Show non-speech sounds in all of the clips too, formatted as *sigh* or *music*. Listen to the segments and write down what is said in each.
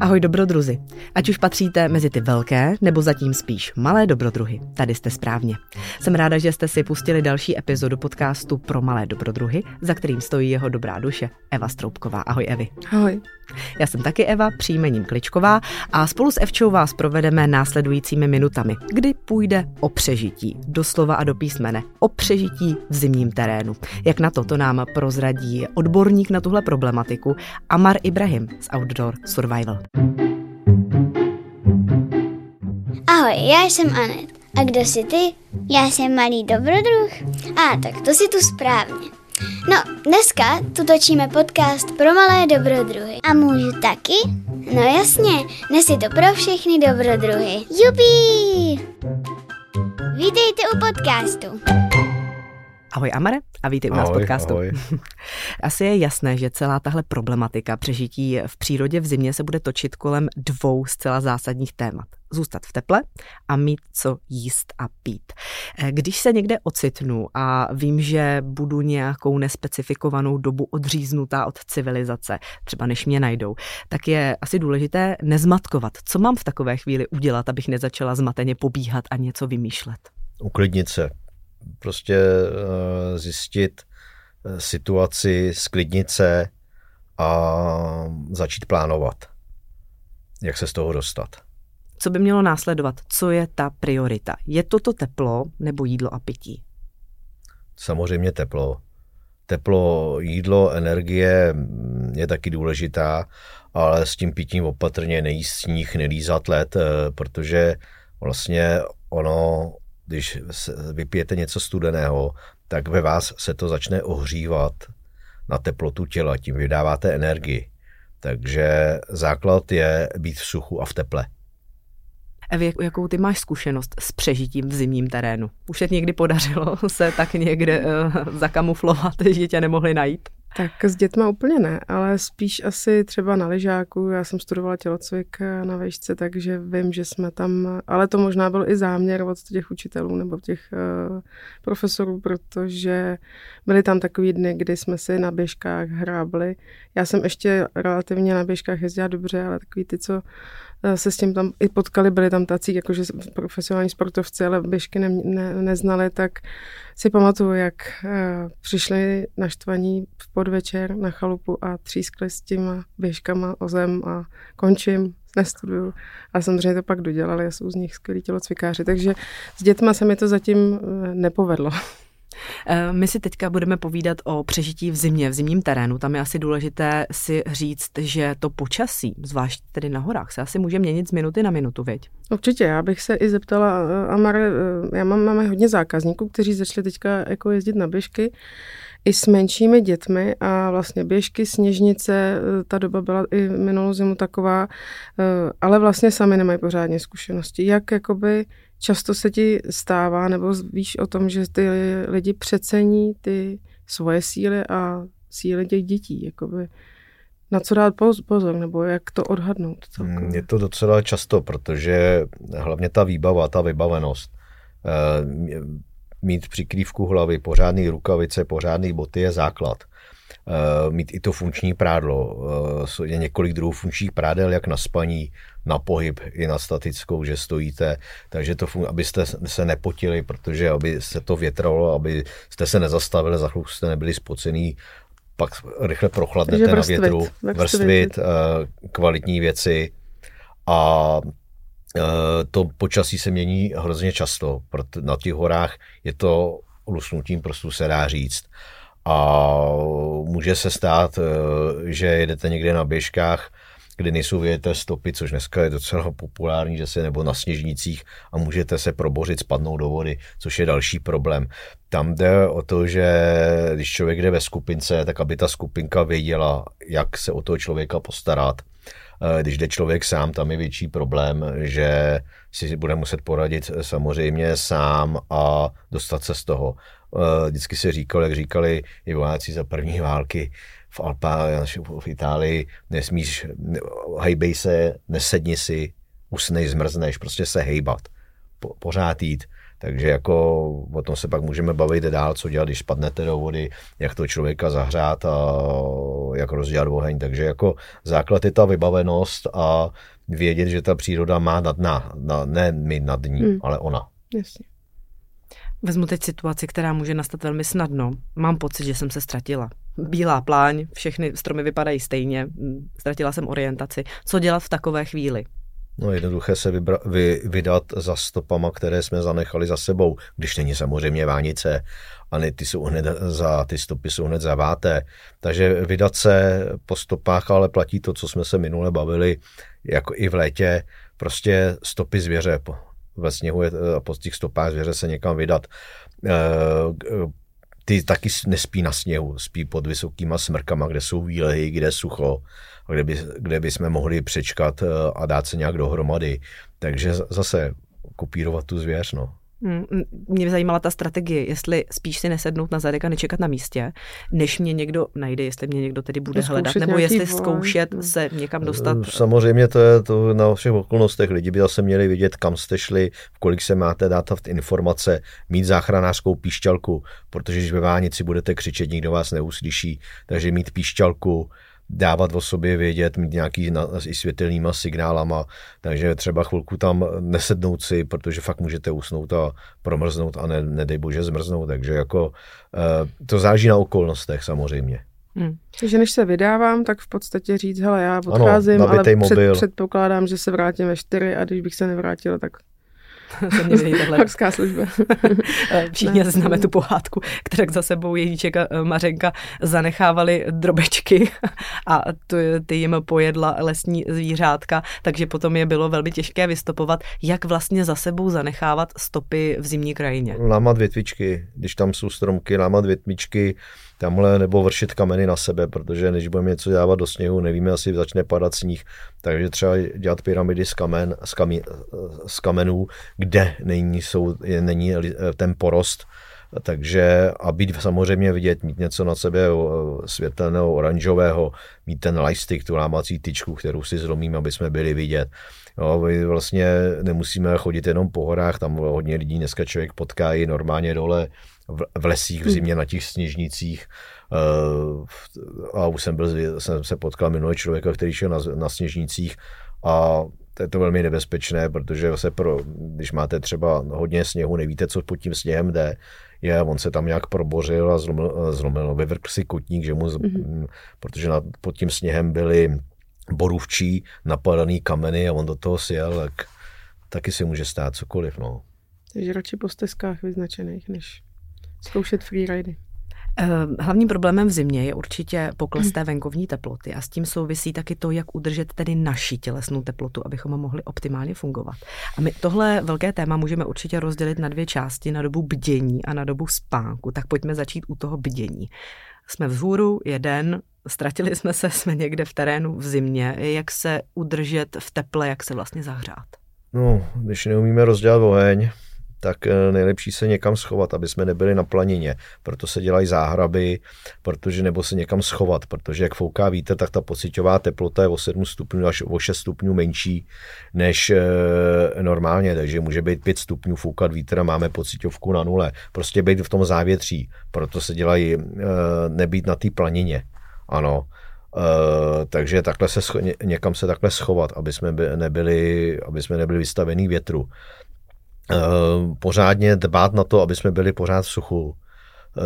Ahoj dobrodruzi. Ať už patříte mezi ty velké, nebo zatím spíš malé dobrodruhy, tady jste správně. Jsem ráda, že jste si pustili další epizodu podcastu pro malé dobrodruhy, za kterým stojí jeho dobrá duše Eva Stroubková. Ahoj Evi. Ahoj. Já jsem taky Eva, příjmením Kličková a spolu s Evčou vás provedeme následujícími minutami, kdy půjde o přežití, doslova a do písmene, o přežití v zimním terénu. Jak na to, to nám prozradí odborník na tuhle problematiku Amar Ibrahim z Outdoor Survival. Ahoj, já jsem Anet. A kdo jsi ty? Já jsem malý dobrodruh. A tak to si tu správně. No, dneska tu točíme podcast pro malé dobrodruhy. A můžu taky? No jasně, dnes je to pro všechny dobrodruhy. Jupí! Vítejte u podcastu. Ahoj Amare a vítej u nás Ahoj, podcastu. ahoj. *laughs* Asi je jasné, že celá tahle problematika přežití v přírodě v zimě se bude točit kolem dvou zcela zásadních témat. Zůstat v teple a mít co jíst a pít. Eh, Když se někde ocitnu a vím, že budu nějakou nespecifikovanou dobu odříznutá od civilizace, třeba než mě najdou, tak je asi důležité nezmatkovat. Co mám v takové chvíli udělat, abych nezačala zmateně pobíhat a něco vymýšlet? Uklidnit se. Prostě eh, zjistit eh, situaci, sklidnit se a začít plánovat, jak se z toho dostat. Co by mělo následovat? Co je ta priorita? Je to to teplo nebo jídlo a pití? Samozřejmě teplo. Teplo, jídlo, energie mm, je taky důležitá, ale s tím pitím opatrně nejíst sníh, nelízat led, eh, protože vlastně ono, když vypijete něco studeného, tak ve vás se to začne ohřívat na teplotu těla, tím vydáváte energii. Takže základ je být v suchu a v teple. Evi, jak- jakou ty máš zkušenost s přežitím v zimním terénu? Už se někdy podařilo se tak někde uh, zakamuflovat, *laughs* že tě nemohli najít? Tak s dětma úplně ne, ale spíš asi třeba na lyžáku. Já jsem studovala tělocvik eh, na vejšce, takže vím, že jsme tam, ale to možná byl i záměr od těch učitelů nebo těch uh, profesorů, protože byly tam takový dny, kdy jsme si na běžkách hrábli. Já jsem ještě relativně na běžkách jezdila dobře, ale takový ty, co eh, se s tím tam i potkali, byli tam tací jakože profesionální sportovci, ale běžky ne, ne, neznali, tak si pamatuju, jak uh, přišli naštvaní v podvečer na chalupu a třískli s těma běžkama o zem a končím, nestuduju. A samozřejmě to pak dodělali a jsou z nich skvělí tělocvikáři. Takže s dětma se mi to zatím uh, nepovedlo. Eh, My si teďka budeme povídat o přežití v zimě, v zimním terénu. Tam je asi důležité si říct, že to počasí, zvlášť tedy na horách, se asi může měnit z minuty na minutu, viď? Určitě, já bych se i zeptala, eh, Amare, eh, já mám, máme hodně zákazníků, kteří začali teďka jako jezdit na běžky i s menšími dětmi a vlastně běžky, sněžnice, ta doba byla i minulou zimu taková, ale vlastně sami nemají pořádně zkušenosti. Jak jakoby často se ti stává, nebo víš o tom, že ty lidi přecení ty svoje síly a síly těch dětí, jakoby na co dát poz- pozor, nebo jak to odhadnout celkově. Je to docela často, protože hlavně ta výbava, ta vybavenost, eh, mít přikrývku hlavy, pořádný rukavice, pořádný boty je základ. Eh, Mít i to funkční prádlo. Eh, Je několik druhů funkčních prádel, jak na spaní, na pohyb, i na statickou, že stojíte, takže to fun- abyste se nepotili, protože aby se to větralo, aby jste se nezastavili, za chvilku jste nebyli spocený, pak rychle prochladnete Takže na vrstvit, větru, vrstvit. vrstvit, eh, kvalitní věci a to počasí se mění hrozně často. Na těch horách je to lusnutím prstů se dá říct. A může se stát, eh, že jedete někde na běžkách, kde nejsou vyjeté stopy, což dneska je docela populární, že se nebo na sněžnicích a můžete se probořit, spadnout do vody, což je další problém. Tam jde o to, že když člověk jde ve skupince, tak aby ta skupinka věděla, jak se o toho člověka postarat. Eh, Když jde člověk sám, tam je větší problém, že si bude muset poradit eh, samozřejmě sám a dostat se z toho. Eh, Vždycky se říkalo, jak říkali i vojáci za první *laughs* války v Alpách, v Itálii, nesmíš, ne- hejbej se, nesedni si, usnej, zmrzneš, prostě se hejbat, po, pořád jít. Takže jako o tom se pak můžeme bavit dál, co dělat, když spadnete do vody, jak to člověka zahřát a jak rozdělat oheň. Takže jako základ je ta vybavenost a vědět, že ta příroda má nad na, na ne my nad ní, hmm. ale ona. Jasně. Vezmu teď situaci, která může nastat velmi snadno. Mám pocit, že jsem se ztratila. Bílá pláň, všechny stromy vypadají stejně, ztratila jsem orientaci. Co dělat v takové chvíli? No jednoduché se vybra- vy, vydat za stopama, které jsme zanechali za sebou, když není samozřejmě vánice a ne, ty, jsou hned za, ty stopy jsou hned zaváté. Takže vydat se po stopách, ale platí to, co jsme se minule bavili, jako i v létě, prostě stopy zvěře. Ve sněhu je, po těch stopách zvěře se někam vydat. Ty taky nespí na sněhu, spí pod vysokýma smrkama, kde jsou výlehy, kde je sucho kde by, kde by jsme mohli přečkat eh, a dát se nějak dohromady. Takže zase kopírovat tu zvěř, no. Mě by zajímala ta strategie, jestli spíš si nesednout na zadek a nečekat na místě, než mě někdo najde, jestli mě někdo tedy bude hledat, nebo jestli zkoušet no. se někam dostat. Eh, samozřejmě to je to na všech okolnostech. Lidi by zase měli vidět, kam jste šli, v kolik se máte dát informace, mít záchranářskou píšťalku, protože když ve vánici budete křičet, nikdo vás neuslyší, takže mít píšťalku, dávat o sobě vědět, mít nějaký na, i světelnýma signálama, takže třeba chvilku tam nesednout si, protože fakt můžete usnout a promrznout a ne, nedej bože zmrznout, takže jako eh, to záží na okolnostech samozřejmě. Hmm. Takže než se vydávám, tak v podstatě říct, hele, já odcházím, ano, ale před, předpokládám, že se vrátím ve čtyři a když bych se nevrátila, tak to mě tohle. Horská služba. *laughs* Všichni známe tu pohádku, která za sebou Jeníček a eh, Mařenka zanechávali drobečky *laughs* a to, ty jim pojedla lesní zvířátka, takže potom je bylo velmi těžké vystopovat, jak vlastně za sebou zanechávat stopy v zimní krajině. Lámat větvičky, když tam jsou stromky, lámat větvičky, tamhle nebo vršit kameny na sebe, protože než budeme něco dávat do sněhu, nevíme, asi začne padat sníh, takže třeba dělat pyramidy z, kamen, z, kamí, z kamenů, kde není, jsou, není ten porost, takže a být samozřejmě vidět, mít něco na sebe světelného, oranžového, mít ten lightstick, tu lámací tyčku, kterou si zlomíme, aby jsme byli vidět. Jo, vlastně nemusíme chodit jenom po horách, tam hodně lidí dneska člověk potká i normálně dole v lesích v zimě na těch sněžnicích. Eh, a už jsem, byl, jsem se potkal minulý člověka, který šel na, na sněžnicích a to je to velmi nebezpečné, protože se pro, když máte třeba hodně sněhu, nevíte, co pod tím sněhem jde, je, on se tam nějak probořil a zlomil, zlomil vyvrk si kotník, že mu, mm-hmm. protože nad, pod tím sněhem byly borůvčí napadaný kameny a on do toho sjel, tak taky si může stát cokoliv. No. Takže radši po stezkách vyznačených, než zkoušet freeridy. Ehm, hlavním problémem v zimě je určitě pokles té venkovní teploty a s tím souvisí taky to, jak udržet tedy naši tělesnou teplotu, abychom mohli optimálně fungovat. A my tohle velké téma můžeme určitě rozdělit na dvě části, na dobu bdění a na dobu spánku. Tak pojďme začít u toho bdění. Jsme vzhůru, je den, ztratili jsme se, jsme někde v terénu v zimě. Jak se udržet v teple, jak se vlastně zahřát? No, když neumíme rozdělat oheň, tak eh, nejlepší se někam schovat, aby jsme nebyli na planině. Proto se dělají záhraby, protože nebo se někam schovat, protože jak fouká vítr, tak ta pocitová teplota je o 7 stupňů až o 6 stupňů menší než e, normálně, takže může být 5 stupňů foukat vítr a máme pocitovku na nule. Prostě být v tom závětří, proto se dělají e, nebýt na té planině. Ano, Uh, takže takhle se, někam se takhle schovat, aby jsme nebyli, aby jsme nebyli vystavení větru. Eh, pořádně dbát na to, aby jsme byli pořád v suchu. Eh,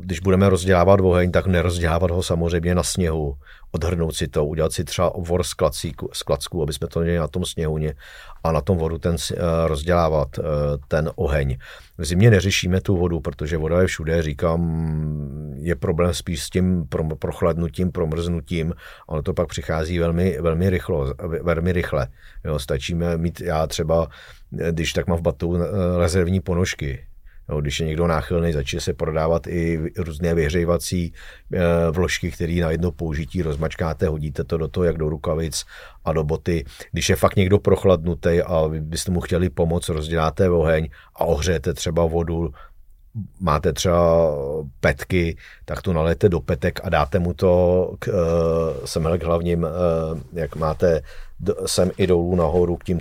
když budeme rozdělávat oheň, tak nerozdělávat ho samozřejmě na sněhu, odhrnout si to, udělat si třeba vor z, klacíku, z klacků, aby jsme to měli na tom sněhu a na tom vodu ten, eh, rozdělávat ten oheň. V zimě neřešíme tu vodu, protože voda je všude, říkám, je problém spíš s tím prochladnutím, promrznutím, ono to pak přichází velmi, velmi, rychlo, velmi rychle. Jo, stačíme mít, já třeba když tak mám v batu eh, rezervní ponožky. Jo, když je někdo náchylný, začne se prodávat i různé vyhřejvací e, vložky, které na jedno použití rozmačkáte, hodíte to do toho, jak do rukavic a do boty. Když je fakt někdo prochladnutý a byste mu chtěli pomoct, rozděláte oheň a ohřejete třeba vodu máte třeba petky, tak to nalejete do petek a dáte mu to k, uh, sem k hlavním, uh, jak máte sem i dolů nahoru k tím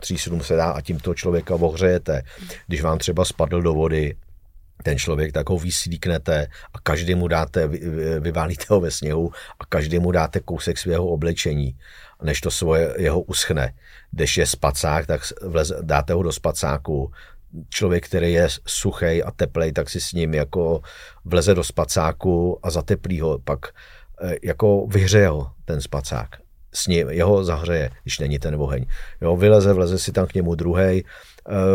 třísudům se dá a tím toho člověka ohřejete. Když vám třeba spadl do vody, ten člověk, tak ho vyslíknete a každý mu dáte, vyválíte ho ve sněhu a každý mu dáte kousek svého oblečení, než to svoje jeho uschne. Když je spacák, tak vleze, dáte ho do spacáku, člověk, který je suchý a teplej, tak si s ním jako vleze do spacáku a zateplí ho, pak eh, jako vyhřeje ho ten spacák. S ním, jeho zahřeje, když není ten oheň. Jo, vyleze, vleze si tam k němu druhý, eh,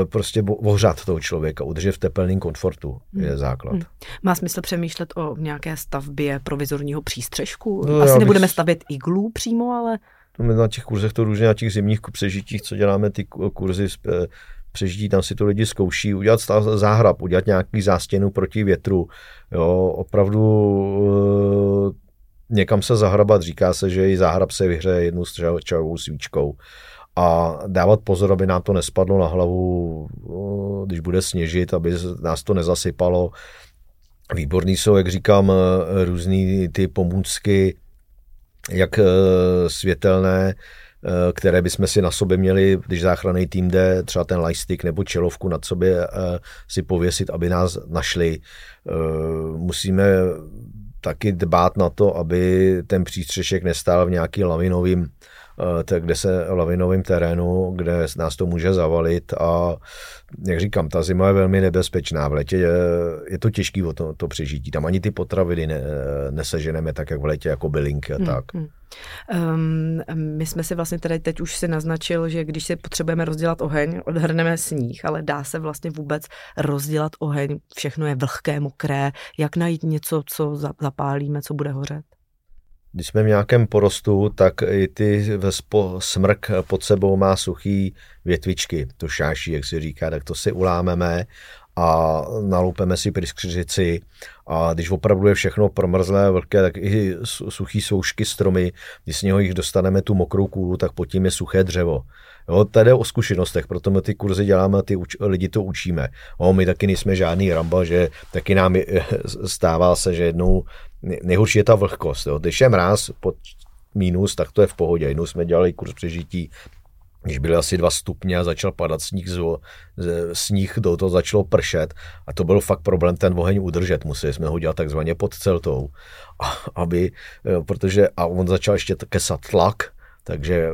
prostě ohřát toho člověka, udržet v tepelném komfortu je hmm. základ. Hmm. Má smysl přemýšlet o nějaké stavbě provizorního přístřežku? No, Asi nebudeme bych... stavět iglu přímo, ale... Na těch kurzech to různě, na těch zimních přežitích, co děláme ty kurzy přežití, tam si to lidi zkouší, udělat záhrab, udělat nějaký zástěnu proti větru, jo, opravdu e, někam se zahrabat, říká se, že i záhrab se vyhřeje jednou čajovou svíčkou a dávat pozor, aby nám to nespadlo na hlavu, e, když bude sněžit, aby nás to nezasypalo. Výborný jsou, jak říkám, e, různý ty pomůcky, jak světelné, Eh, které bychom si na sobě měli, když záchranný tým jde, třeba ten lightstick nebo čelovku nad sobě si pověsit, aby nás našli. Musíme taky dbát na to, aby ten přístřešek nestál v nějaký lavinovým Eh, kde se lavinovém terénu, kde nás to může zavalit a jak říkám, ta zima je velmi nebezpečná. V letě je, je to těžké o to, to přežití. Tam ani ty potraviny ne, neseženeme tak, jak v letě, jako bylinky a hmm, tak. Hmm. Um, my jsme si vlastně tady teď už si naznačil, že když si potřebujeme rozdělat oheň, odhrneme sníh, ale dá se vlastně vůbec rozdělat oheň, všechno je vlhké, mokré, jak najít něco, co zapálíme, co bude hořet? Když jsme v nějakém porostu, tak i ty smrk pod sebou má suchý větvičky, to šáší, jak se říká, tak to si ulámeme a naloupeme si prskřici a když opravdu je všechno promrzlé, vlhké, tak i suchý soušky stromy, když z něho jich dostaneme tu mokrou kůlu, tak pod tím je suché dřevo. Jo, tady je o zkušenostech, proto my ty kurzy děláme a ty uč, lidi to učíme. O, my taky nejsme žádný ramba, že taky nám *laughs* stává se, že jednou nejhorší je ta vlhkost. Jo. Když je mráz pod mínus, tak to je v pohodě. Jednou jsme dělali kurz přežití když byly asi dva stupně a začal padat sníh, z, sníh do toho začalo pršet a to byl fakt problém ten oheň udržet. Museli jsme ho dělat takzvaně pod celtou, aby, protože a on začal ještě kesat tlak, takže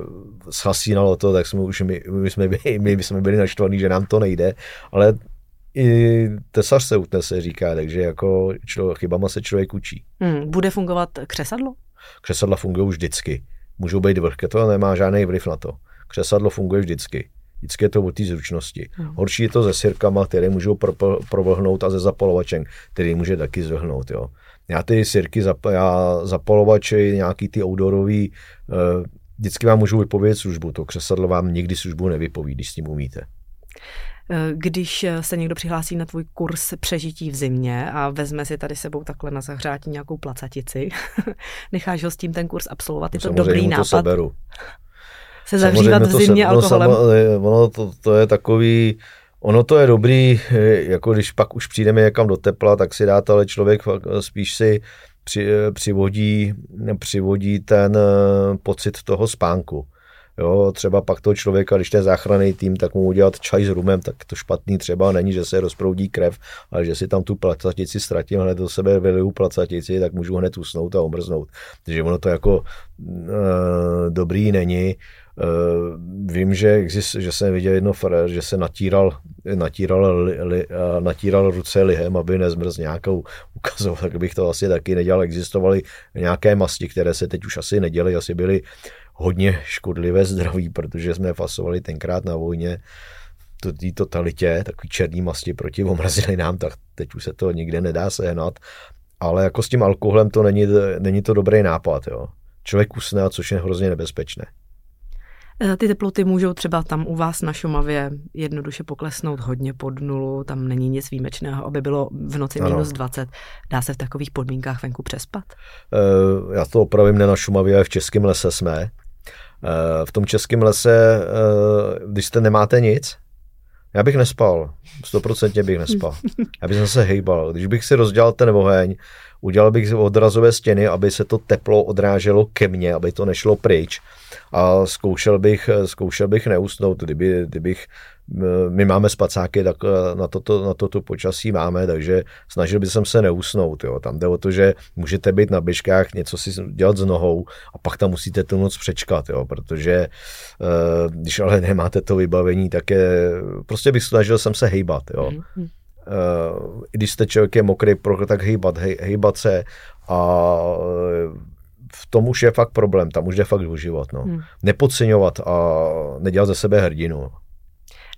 schasínalo to, tak jsme už my, my, jsme, byli, my jsme byli naštvaní, že nám to nejde, ale i tesař se utne, se říká, takže jako člo, chybama se člověk učí. Hmm, bude fungovat křesadlo? Křesadla fungují už vždycky. Můžou být vlhké, to nemá žádný vliv na to. Křesadlo funguje vždycky. Vždycky je to o té zručnosti. Hmm. Horší je to se sirkama, které můžou pro, provlhnout a ze zapalovačem, který může taky zvlhnout. Jo. Já ty sirky, zap, já zapalovače, nějaký ty outdoorový, uh, vždycky vám můžu vypovědět službu. To křesadlo vám nikdy službu nevypoví, když s tím umíte. Eh, když se někdo přihlásí na tvůj kurz přežití v zimě a vezme si tady sebou takhle na zahřátí nějakou placatici, *laughs* necháš ho s tím ten kurz absolvovat, je to Samozřejmě dobrý nápad. Seberu. Se zahřívat v zimě se, alkoholem. No, ono to, to je takový, ono to je dobrý, eh, jako když pak už přijdeme někam do tepla, tak si dá ale člověk spíš si při, přivodí, přivodí ten eh, pocit toho spánku. Jo, třeba pak toho člověka, když ten záchranný tým, tak mu udělat čaj s rumem, tak to špatný třeba není, že se rozproudí krev, ale že si tam tu placatici ztratím, hned do sebe vyliju placatici, tak můžu hned usnout a omrznout. Takže ono to jako e, dobrý není. E, vím, že, exist, že jsem viděl jedno frér, že se natíral, natíral, li, li, natíral ruce lihem, aby nezmrz nějakou *laughs* ukazoval, tak bych to asi taky nedělal. Existovaly nějaké masti, které se teď už asi neděly, asi byly hodně škodlivé zdraví, protože jsme fasovali tenkrát na vojně to, tý totalitě, takový černý masti proti omrazelinám, tak teď už se to nikde nedá sehnat. Ale jako s tím alkoholem to není, není to dobrý nápad. Jo. Člověk usne, což je hrozně nebezpečné. E, ty teploty můžou třeba tam u vás na Šumavě jednoduše poklesnout hodně pod nulu, tam není nic výjimečného, aby bylo v noci ano. minus 20. Dá se v takových podmínkách venku přespat? E, já to opravím ne na Šumavě, v Českém lese jsme. Eh, v tom českém lese, eh, když jste nemáte nic, Já bych nespal, stoprocentně bych nespal. Já bych se hejbal. Když bych si rozdělal ten oheň, udělal bych odrazové stěny, aby se to teplo odráželo ke mně, aby to nešlo pryč a zkoušel bych, zkoušel bych neusnout, kdyby, kdybych my máme spacáky, tak na toto, na toto počasí máme, takže snažil bych se neusnout. Jo. Tam jde o to, že můžete být na běžkách, něco si dělat s nohou a pak tam musíte tu noc přečkat, jo, protože eh, když ale nemáte to vybavení, tak je, prostě bych snažil jsem se hejbat. Jo. Mm-hmm. I když jste člověk je mokrý, tak hejbat, hej, hejbat se a v tom už je fakt problém, tam už je fakt život. No. Hmm. Nepodceňovat a nedělat ze sebe hrdinu.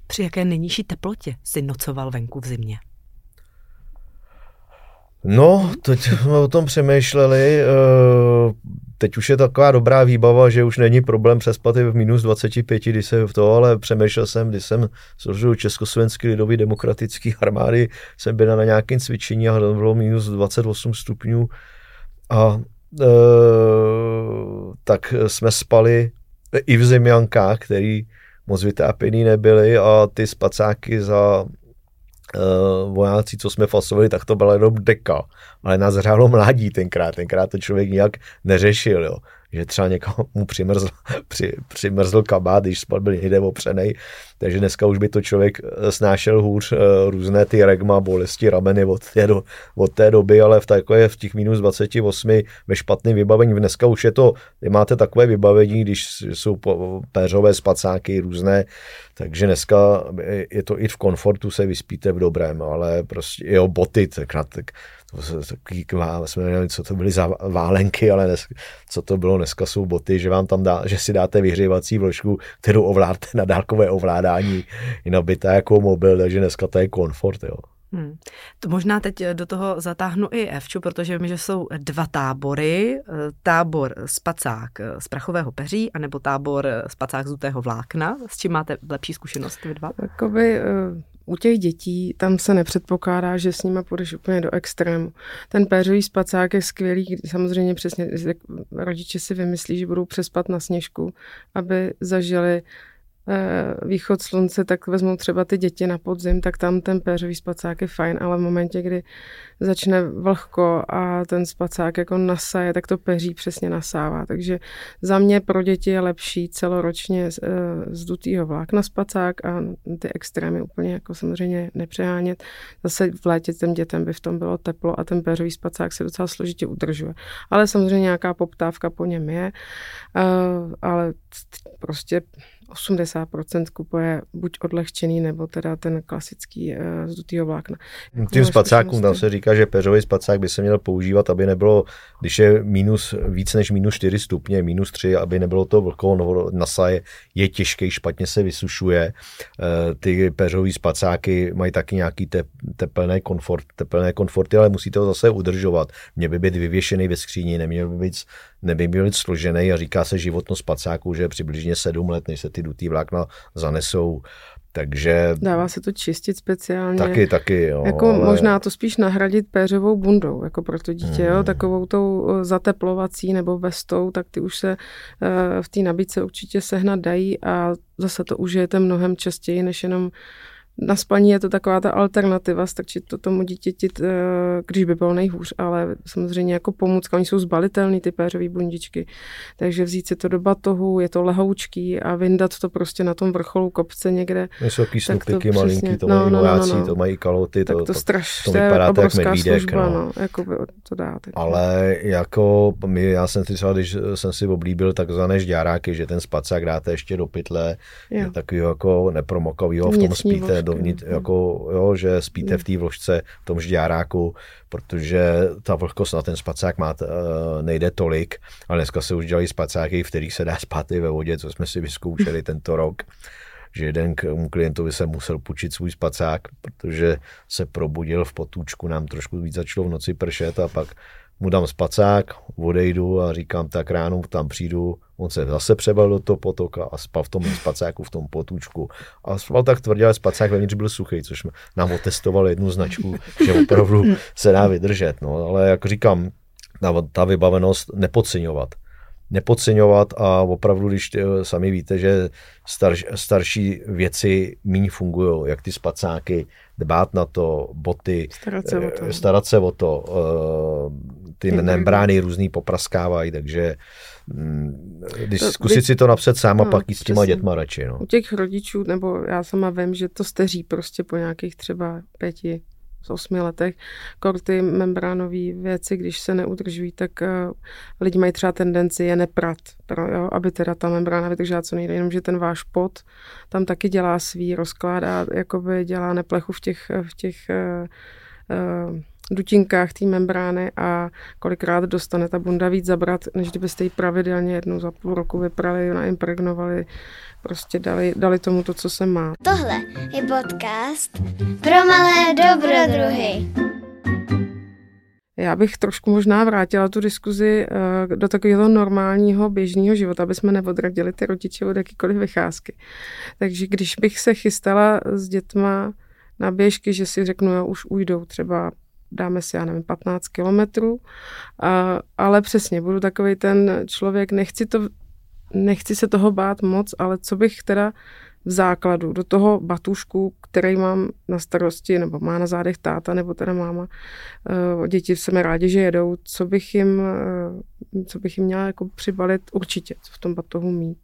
Při jaké nejnižší teplotě si nocoval venku v zimě? No, teď jsme o tom přemýšleli. Eh, teď už je taková dobrá výbava, že už není problém přespat i v minus 25, když se v to, ale přemýšlel jsem, když jsem složil Československý lidový demokratický armády, jsem byl na nějakém cvičení a bylo minus 28 stupňů. A e, tak jsme spali i v zemiankách, který moc vytápěný nebyli a ty spacáky za uh, vojáci, co jsme fasovali, tak to byla jenom deka. Ale nás hrálo mládí tenkrát, tenkrát to člověk nějak neřešil, jo že třeba někomu přimrzl, při, přimrzl kabát, když spal byl někde opřenej, takže dneska už by to člověk eh, snášel hůř eh, různé ty regma, bolesti rameny od té, do, od té doby, ale v takové v těch minus 28 ve špatném vybavení. Dneska už je to, vy máte takové vybavení, když jsou péřové spacáky různé, takže dneska je to i v komfortu se vyspíte v dobrém, ale prostě jo, boty, tak, tak takový jsme nevím, co to byly za válenky, ale dnes, co to bylo dneska jsou boty, že vám tam dá, že si dáte vyhřívací vložku, kterou ovládáte na dálkové ovládání, je nabitá jako mobil, takže dneska to je komfort, jo. Hmm. To možná teď do toho zatáhnu i Evču, protože vím, že jsou dva tábory. Tábor spacák z prachového peří, anebo tábor spacák z utého vlákna. S čím máte lepší zkušenost vy dva? Jakoby, eh, u těch dětí tam se nepředpokládá, že s nimi půjdeš úplně do extrému. Ten péřový spacák je skvělý, samozřejmě přesně rodiče si vymyslí, že budou přespat na sněžku, aby zažili východ slunce, tak vezmou třeba ty děti na podzim, tak tam ten péřový spacák je fajn, ale v momentě, kdy začne vlhko a ten spacák jako nasaje, tak to peří přesně nasává. Takže za mě pro děti je lepší celoročně eh, z dutýho vlákna spacák a ty extrémy úplně jako samozřejmě nepřehánět. Zase v létě těm dětem by v tom bylo teplo a ten péřový spacák se docela složitě udržuje. Ale samozřejmě nějaká poptávka po něm je, eh, ale prostě 80% kupuje buď odlehčený, nebo teda ten klasický uh, z dutýho vlákna. Tím spacákům tam se říká, že peřový spacák by se měl používat, aby nebylo, když je minus, víc než minus 4 stupně, minus 3, aby nebylo to vlhko, no, nasaje je těžký, špatně se vysušuje. Uh, ty peřový spacáky mají taky nějaký te, tepelné, komfort, tepelné komforty, ale musíte ho zase udržovat. Měl by být vyvěšený ve skříni, neměl by být neby být složený a říká se životnost spacáků, že je přibližně sedm let, než se ty dutý vlákna zanesou. Takže... Dává se to čistit speciálně. Taky, taky, jo. Jako ale... možná to spíš nahradit péřovou bundou, jako pro to dítě, hmm. jo, takovou tou eh, zateplovací nebo vestou, tak ty už se uh, v té nabídce určitě sehnat dají a zase to užijete mnohem častěji, než jenom na spaní je to taková ta alternativa, stačí to tomu dítěti, když by bylo nejhůř, ale samozřejmě jako pomůcka, oni jsou zbalitelný, ty péřové bundičky, takže vzít si to do batohu, je to lehoučký a vyndat to prostě na tom vrcholu kopce někde. Jsou takový snopiky malinký, to no, mají no, no, vojáci, no, no. to mají kaloty, tak to, to, straš, to, to vypadá obrovská jak medvídek, služba, no. no jako by to dá. Tak. Ale jako my, já jsem třeba, když jsem si oblíbil takzvané žďáráky, že ten spacák dáte ještě do pytle, je takový jako nepromokavýho, v tom spíte dovnitř, mm. jako, jo, že spíte v té vložce, v tom žďáráku, protože ta vlhkost na ten spacák má, uh, nejde tolik, ale dneska se už dělají spacáky, v kterých se dá spát i ve vodě, co jsme si vyzkoušeli tento rok že jeden k mu klientovi se musel půjčit svůj spacák, protože se probudil v potůčku, nám trošku víc začalo v noci pršet a pak mu dám spacák, odejdu a říkám, tak ráno tam přijdu, on se zase přebal do toho potoka a spal v tom spacáku, v tom potůčku. A spal tak tvrdě, ale spacák vevnitř byl suchý, což nám otestoval jednu značku, že opravdu se dá vydržet. No, ale jak říkám, ta, ta vybavenost nepodceňovat. Nepodceňovat a opravdu, když eh, sami víte, že starš, starší věci méně fungují, jak ty spacáky, dbát na to, boty, *laughs* Starat se o to. starat se o to eh, ty Ty membrány různý popraskávají, takže mm, když To- zkusit vy- si to napsat sám a No, pak i s těma přesně. dětma radši. No. U těch rodičů, nebo já sama vím, že to steří prostě po nějakých třeba pěti, z osmi letech. Kor ty membránové věci, když se neudržují, tak uh, lidi mají třeba tendenci je neprat, pro, jo, aby teda ta membrána vydržela co nejde, jenomže ten váš pot tam taky dělá svý, rozkládá, jakoby dělá neplechu v těch, v těch uh, uh, dutinkách té membrány a kolikrát dostane ta bunda víc zabrat, než kdybyste ji pravidelně jednou za půl roku vyprali, naimpregnovali, prostě dali, dali tomu to, co se má. Tohle je podcast pro malé dobrodruhy. Já bych trošku možná vrátila tu diskuzi eh, do takového normálního běžného života, aby jsme neodradili ty rodiče od jakýkoliv vycházky. Takže když bych se chystala s dětma na běžky, že si řeknu, jo, už ujdou třeba dáme si, já nevím, 15 kilometrů, ale přesně, budu takový ten člověk, nechci, to, nechci se toho bát moc, ale co bych teda v základu do toho batušku, který mám na starosti, nebo má na zádech táta, nebo teda máma, eh, děti jsme rádi, že jedou, co bych jim, eh, co bych jim měla jako přibalit určitě, co v tom batohu mít.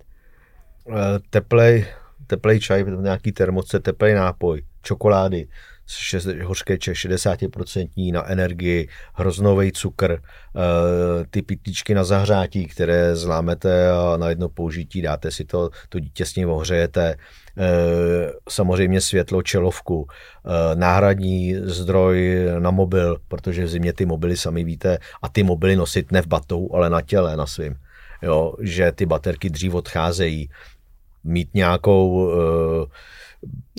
Eh, teplej, teplej čaj, nějaký termoce, teplej nápoj, čokolády, šest, hořké čaj 60% na energii, hroznový cukr, eh, ty pitlíčky na zahřátí, které zlámete a na jedno použití dáte si to, to dítě s ním ohřejete, eh, samozřejmě světlo, čelovku, eh, náhradní zdroj na mobil, protože v zimě ty mobily sami víte a ty mobily nosit ne v batou, ale na těle, na svým. Jo, že ty baterky dřív odcházejí, mít nějakou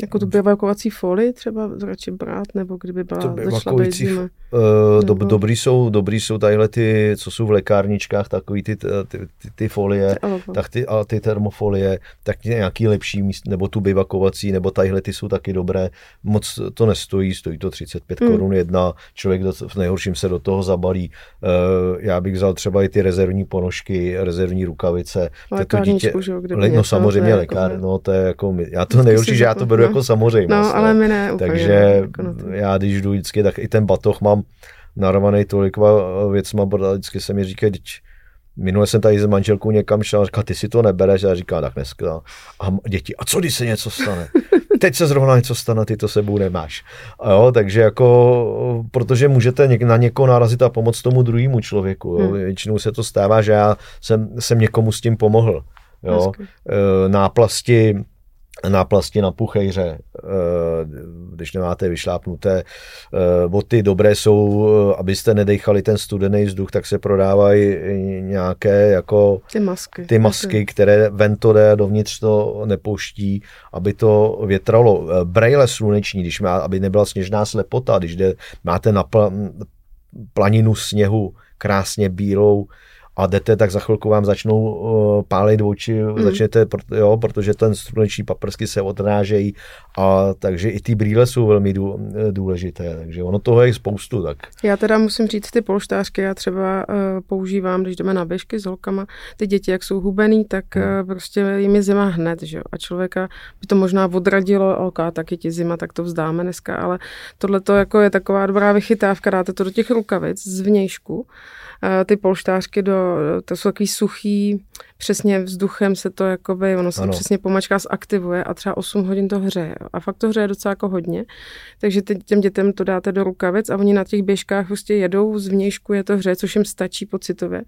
Jako tu bivouakovací folii třeba radši brát, nebo kdyby byla, To začala být zima. uh, dob, Nebo- dobrý, jsou, dobrý jsou tadyhle ty, co jsou v lékárničkách, takový ty, ty, ty, ty folie, Ale- tak ty, a ty termofolie, tak nějaký lepší míst, nebo tu bivakovací, nebo tadyhle ty jsou taky dobré. Moc to nestojí, stojí to 35 Hmm. korun jedna, člověk do, v nejhorším se do toho zabalí. Uh, já bych vzal třeba i ty rezervní ponožky, rezervní rukavice. Lékárničku, že jo, kdyby le, no samozřejmě to je lékár, jako- no to je jako, já to nejhorší, že já to beru. Jako samozřejmost. No, ale my ne úplně. Takže jako na to. já když jdu vždycky, tak i ten batoh mám narvaný tolikva věcma, protože vždycky se mi říká, teď Minule jsem tady s manželkou někam šel a říkal, ty si to nebereš, a já říkal, tak dneska. A děti, a co když se něco stane? *laughs* Teď se zrovna něco stane, ty to sebou nemáš. A jo, takže jako, protože můžete na někoho narazit a pomoct tomu druhému člověku. Jo. Hmm. Většinou se to stává, že já jsem, jsem někomu s tím pomohl. Jo. Hezky. E, náplasti, náplasti na puchejře, e, když nemáte vyšlápnuté e, boty, dobré jsou, e, abyste nedechali ten studený vzduch, tak se prodávají nějaké jako Ty masky. ty masky, které ven to jde dovnitř to nepouští, aby to větralo. Brejle sluneční, když má, aby nebyla sněžná slepota, když jde, máte na pla, planinu sněhu krásně bílou, a jdete, tak za chvilku vám začnou uh, pálit oči, mm. začnete, jo, protože ten sluneční paprsky se odrážejí a takže i ty brýle jsou velmi dů, důležité, takže ono toho je spoustu, tak Já teda musím říct, ty polštářky já třeba uh, používám, když jdeme na běžky s holkama. Ty děti, jak jsou hubený, tak uh, prostě jim je zima hned, že jo. A člověka by to možná odradilo, ok, taky ti zima, tak to vzdáme dneska, ale tohle to jako je taková dobrá vychytávka, dáte to do těch rukavic z vnějšku. Uh, ty polštářky do, to jsou takový suchý, přesně vzduchem se to jakoby, ono se Ano. přesně pomačka zaktivuje a třeba 8 hodin to hřeje. A fakt to hřeje docela jako hodně. Takže teď těm dětem to dáte do rukavic a oni na těch běžkách prostě jedou, zvnějšku je to hře, což jim stačí pocitově.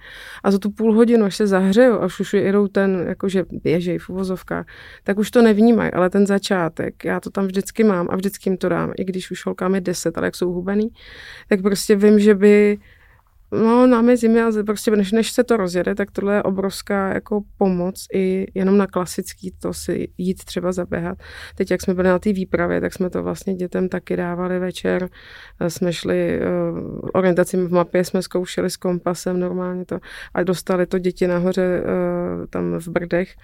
A za tu půl hodinu, až se zahřejou, až už jedou ten, jakože běžej v uvozovkách, tak už to nevnímají, ale ten začátek, já to tam vždycky mám a vždycky jim to dám, i když už holkám je 10, ale jak jsou hubený, tak prostě vím, že by No, nám je zima, ale prostě než, než se to rozjede, tak tohle je obrovská jako pomoc i jenom na klasický to si jít třeba zaběhat. Teď, jak jsme byli na té výpravě, tak jsme to vlastně dětem taky dávali večer. Eh, Jsme šli, uh, orientaci v mapě jsme zkoušeli s kompasem normálně to a dostali to děti nahoře uh, tam v Brdech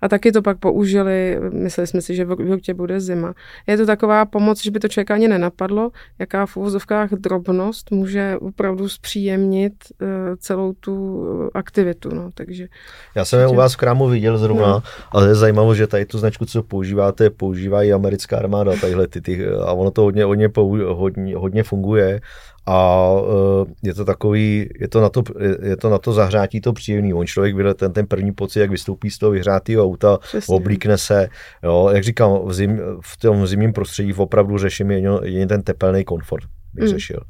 A taky to pak použili, mysleli jsme si, že v Hutě bude zima. Je to taková pomoc, že by to člověka ani nenapadlo, jaká v uvozovkách drobnost může opravdu zpříjemnit uh, celou tu aktivitu. No. Takže, Já jsem je u vás v krámu viděl zrovna, no. ale je zajímavé, že tady tu značku, co používáte, používá i americká armáda, tadyhle ty, ty, a ono to hodně, hodně, hodně, hodně funguje a uh, je to takový, je to na to, je to, na to zahřátí to příjemný. On člověk vyle ten, ten první pocit, jak vystoupí z toho vyhřátého auta, Přesně. oblíkne se, jo, jak říkám, v, zim, v tom zimním prostředí opravdu řeším jen, jen ten tepelný komfort, bych mm. řešil.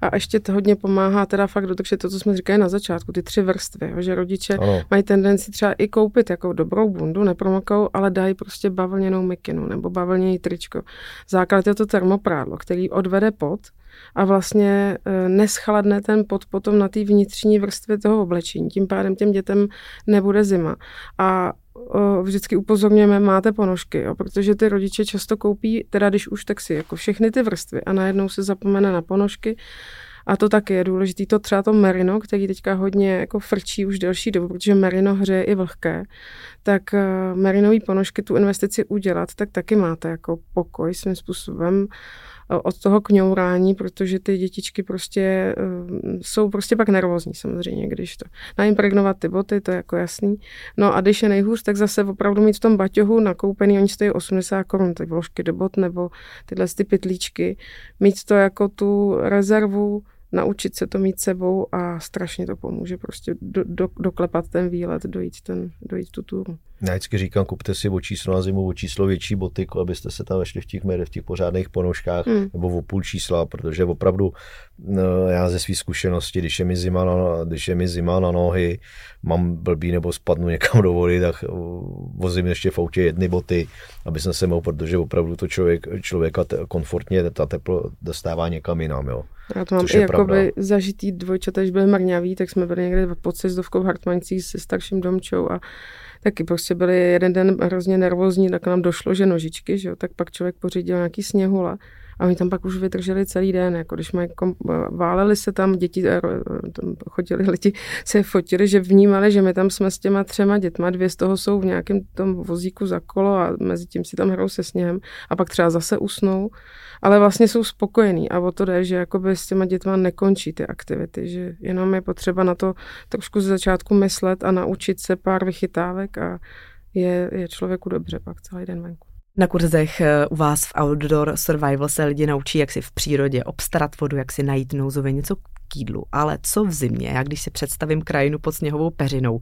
A ještě to hodně pomáhá teda fakt dodržet to, co jsme říkali na začátku, ty tři vrstvy, že rodiče ano. mají tendenci třeba i koupit jako dobrou bundu, nepromokou, ale dají prostě bavlněnou mikinu nebo bavlněný tričko. Základ je to termoprádlo, který odvede pot, a vlastně e, neschladne ten pot potom na té vnitřní vrstvě toho oblečení. Tím pádem těm dětem nebude zima. A vždycky upozorňujeme, máte ponožky, jo, protože ty rodiče často koupí, teda když už tak si jako všechny ty vrstvy a najednou se zapomene na ponožky a to taky je důležité. To třeba to merino, který teďka hodně jako frčí už delší dobu, protože merino hřeje i vlhké, tak uh, merinový ponožky tu investici udělat, tak taky máte jako pokoj svým způsobem od toho kňourání, protože ty dětičky prostě eh, jsou prostě pak nervózní samozřejmě, když to naimpregnovat ty boty, to je jako jasný. No a když je nejhůř, tak zase opravdu mít v tom baťohu nakoupený, oni stojí 80 korun, ty vložky do bot nebo tyhle ty pytlíčky, mít to jako tu rezervu, naučit se to mít sebou a strašně to pomůže prostě do, do, doklepat ten výlet, dojít, ten, dojít tu turu. Já vždycky říkám, kupte si o číslo na zimu, o číslo větší boty, abyste se tam vešli v těch, v těch pořádných ponožkách, hmm. nebo o půl čísla, protože opravdu no, já ze své zkušenosti, když je, mi zima na, když je mi zima na nohy, mám blbý nebo spadnu někam do vody, tak vozím ještě v autě jedny boty, aby jsem se mohl, protože opravdu to člověk, člověka te, komfortně ta teplo dostává někam jinam. Jo. Já to mám i jakoby zažitý dvojčata, když byli mrňaví, tak jsme byli někde pod cezdovkou v Hartmanicích se starším domčou a taky prostě byli jeden den hrozně nervózní, tak nám došlo, že nožičky, že jo, tak pak člověk pořídil nějaký sněhula a oni tam pak už vydrželi celý den, jako když mají kom, váleli se tam děti, eh, tam chodili *laughs* lidi, se fotili, že vnímali, že my tam jsme s těma třema dětma, dvě z toho jsou v nějakém tom vozíku za kolo a mezi tím si tam hrajou se sněhem a pak třeba zase usnou, ale vlastně jsou spokojení a o to jde, že jakoby s těma dětma nekončí ty aktivity, že jenom je potřeba na to trošku z začátku myslet a naučit se pár vychytávek a je, je člověku dobře pak celý den venku. Na kurzech eh, u vás v Outdoor Survival se lidi naučí, jak si v přírodě obstarat vodu, jak si najít nouzově něco k jídlu. Ale co v zimě? Já když si představím krajinu pod sněhovou peřinou,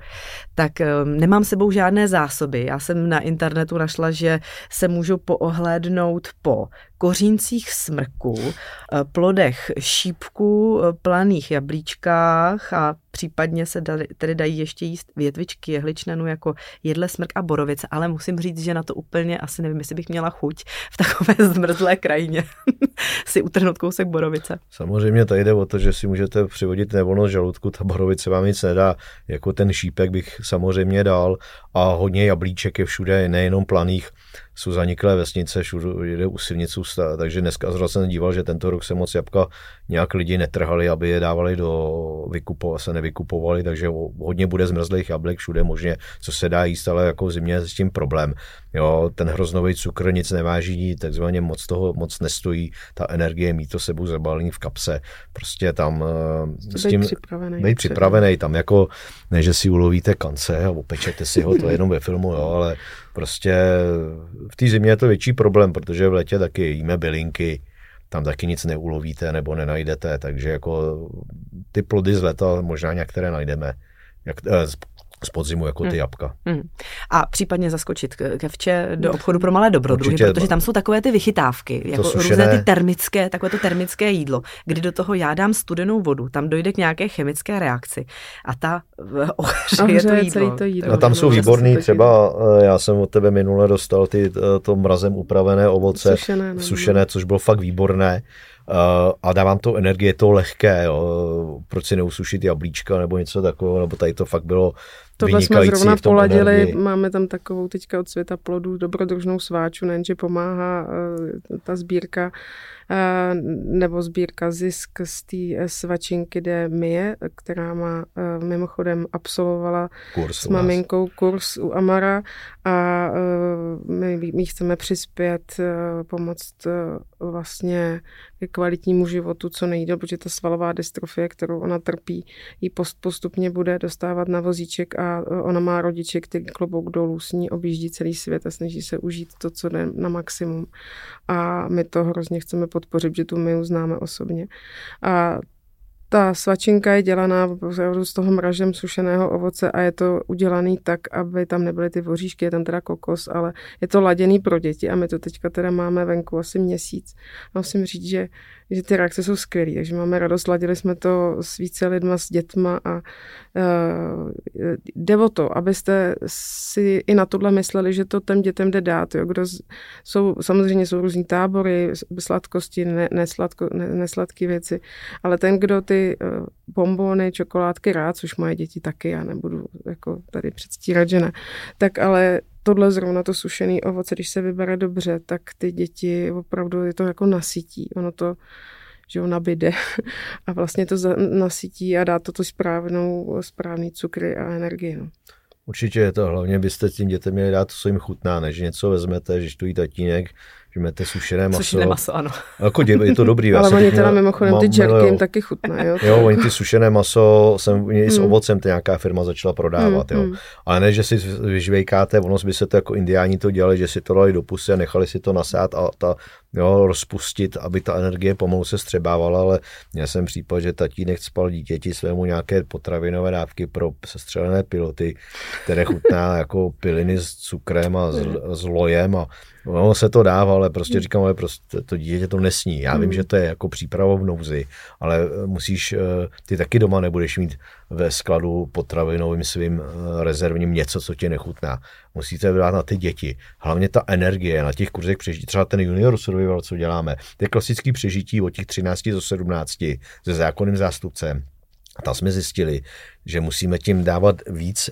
tak um, nemám sebou žádné zásoby. Já jsem na internetu našla, že se můžu poohlédnout po koříncích smrku, eh, plodech šípků, eh, planých jablíčkách a případně se dali, tedy dají ještě jíst větvičky jehličnanu jako jedle smrk a borovice, ale musím říct, že na to úplně asi nevím, jestli bych měla chuť v takové *laughs* zmrzlé krajině *laughs* si utrhnout kousek borovice. Samozřejmě tady jde o to, že si můžete přivodit nevolnost žaludku, ta borovice vám nic nedá, jako ten šípek bych samozřejmě dal a hodně jablíček je všude, nejenom planých, jsou zaniklé vesnice, všude jde u silnicu, takže dneska zrovna jsem díval, že tento rok se moc jabka nějak lidi netrhali, aby je dávali do vykupu, se nevykupovali, takže hodně bude zmrzlých jablek všude možně, co se dá jíst, ale jako zimě s tím problém. Jo, ten hroznový cukr nic neváží, takzvaně moc toho moc nestojí, ta energie mít to sebou zabalený v kapse, prostě tam eh, s tím připravený, být připravený, tam jako ne, že si ulovíte kance a opečete si ho, to je jenom ve filmu, jo, ale prostě v té zimě je to větší problém, protože v letě taky jíme bylinky, tam taky nic neulovíte nebo nenajdete, takže jako ty plody z leta možná některé najdeme, jak, eh, z podzimu jako ty hmm. jabka. Hmm. A případně zaskočit ke vče do obchodu pro malé dobrodruhy, Určitě, protože tam jsou takové ty vychytávky, jako sušené... různé ty termické, takové to termické jídlo, kdy do toho já dám studenou vodu, tam dojde k nějaké chemické reakci a ta eh, *laughs* ohřeje to jídlo. to jídlo. A tam jsou výborný, třeba eh, já jsem od tebe minule dostal ty, eh, to mrazem upravené ovoce, sušené, no, sušené no. což bylo fakt výborné. Uh, a dávám to energie, je to lehké, jo. proč si neusušit jablíčka nebo něco takového, nebo tady to fakt bylo Tohle jsme zrovna poladili, energii. máme tam takovou teďka od světa plodů dobrodružnou sváču, nejenže pomáhá uh, ta sbírka Eh, nebo sbírka Zisk z té svačinky de Mie, která má eh, mimochodem absolvovala Kurs s maminkou kurz u Amara a eh, my, my chceme přispět, eh, pomoct eh, vlastně ke kvalitnímu životu co nejdíl, protože ta svalová dystrofie, kterou ona trpí, jí post, postupně bude dostávat na vozíček a eh, ona má rodiče, který klobouk dolů s ní objíždí celý svět a snaží se užít to, co jde na maximum. A my to hrozně chceme podpořit, že tu my známe osobně. A ta svačinka je dělaná z toho mražem sušeného ovoce a je to udělaný tak, aby tam nebyly ty voříšky, je tam teda kokos, ale je to laděný pro děti a my to teďka teda máme venku asi měsíc. A musím říct, že, že ty reakce jsou skvělé, takže máme radost, ladili jsme to s více lidma, s dětma a uh, jde o to, abyste si i na tohle mysleli, že to těm dětem jde dát. Jo? Kdo z, jsou, samozřejmě jsou různý tábory, sladkosti, ne, nesladko, ne, nesladké věci, ale ten, kdo ty uh, bombony, čokoládky rád, což moje děti taky, já nebudu jako tady předstírat, že ne, tak ale tohle zrovna to sušený ovoce, když se vybere dobře, tak ty děti opravdu je to jako nasytí. Ono to že ho nabide *laughs* a vlastně to nasytí a dá to tu správnou, správný cukry a energii. No. Určitě je to, hlavně byste tím dětem měli dát to, co jim chutná, než něco vezmete, že tu tatínek, že máte sušené maso. Sušené maso, ano. Jako dě, je to dobrý. Ale oni teda mimochodem ty džerky jim taky chutnají. Jo, jo, oni ty sušené maso, jsem i s ovocem, to nějaká firma začala prodávat, hmm, jo. Hmm. Ale ne, že si vyžvejkáte, ono by se to jako indiáni to dělali, že si to dali do pusy a nechali si to nasát a ta, jo, rozpustit, aby ta energie pomalu se střebávala, ale měl jsem případ, že tatínek spal dítěti svému nějaké potravinové dávky pro sestřelené piloty, které chutná jako piliny s cukrem a s, s lojem a ono se to dává, ale prostě říkám, ale prostě to dítě to nesní. Já vím, že to je jako příprava v nouzi, ale musíš, ty taky doma nebudeš mít ve skladu potravinovým svým rezervním něco, co tě nechutná. Musíte dát na ty děti. Hlavně ta energie na těch kurzech přežití. Třeba ten junior survival, co děláme. To je klasický přežití od těch 13 do 17 se zákonným zástupcem. A tam jsme zjistili, že musíme tím dávat víc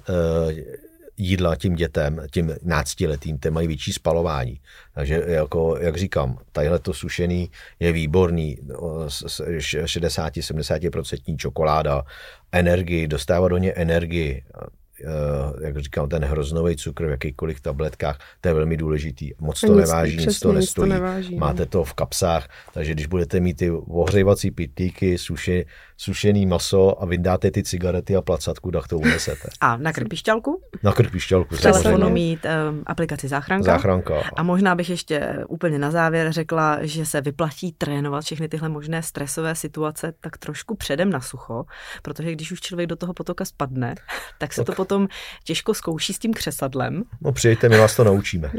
jídla tím dětem, tím náctiletým, ty mají větší spalování. Takže jako, jak říkám, tadyhle to sušený je výborný, 60-70% čokoláda, energii, dostává do ně energii, jak říkám, ten hroznový cukr v jakýchkoliv tabletkách, to je velmi důležitý. Moc to nic, neváží, nic to nestojí. To neváží, Máte to v kapsách, takže když budete mít ty ohřejvací pitlíky, suše, sušený maso a vydáte ty cigarety a placatku, tak to unesete. A na krpišťalku? Na krpišťalku. V telefonu mít um, aplikaci Záchranka. Záchranka. A možná bych ještě úplně na závěr řekla, že se vyplatí trénovat všechny tyhle možné stresové situace tak trošku předem na sucho, protože když už člověk do toho potoka spadne, tak se tak. to potom těžko zkouší s tím křesadlem. No přijďte, my vás to naučíme.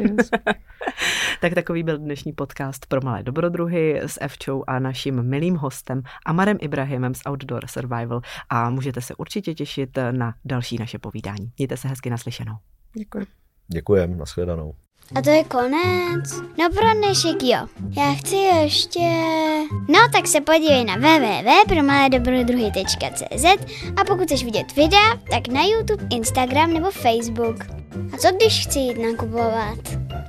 *laughs* tak takový byl dnešní podcast pro malé dobrodruhy s Evčou a naším milým hostem Amarem Ibrahimem z Outdoor Survival a můžete se určitě těšit na další naše povídání. Mějte se hezky naslyšenou. Děkuji. Děkujem, nashledanou. A to je konec? No pro dnešek jo. Já chci ještě... No tak se podívej na www.promaledobrodruhy.cz a pokud chceš vidět videa, tak na YouTube, Instagram nebo Facebook. A co když chci jít nakupovat?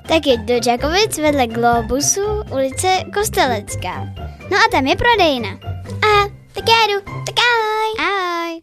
Tak jeď do Čakovic vedle Globusu, ulice Kostelecká. No a tam je prodejna. A Te quero, te quero. Ai.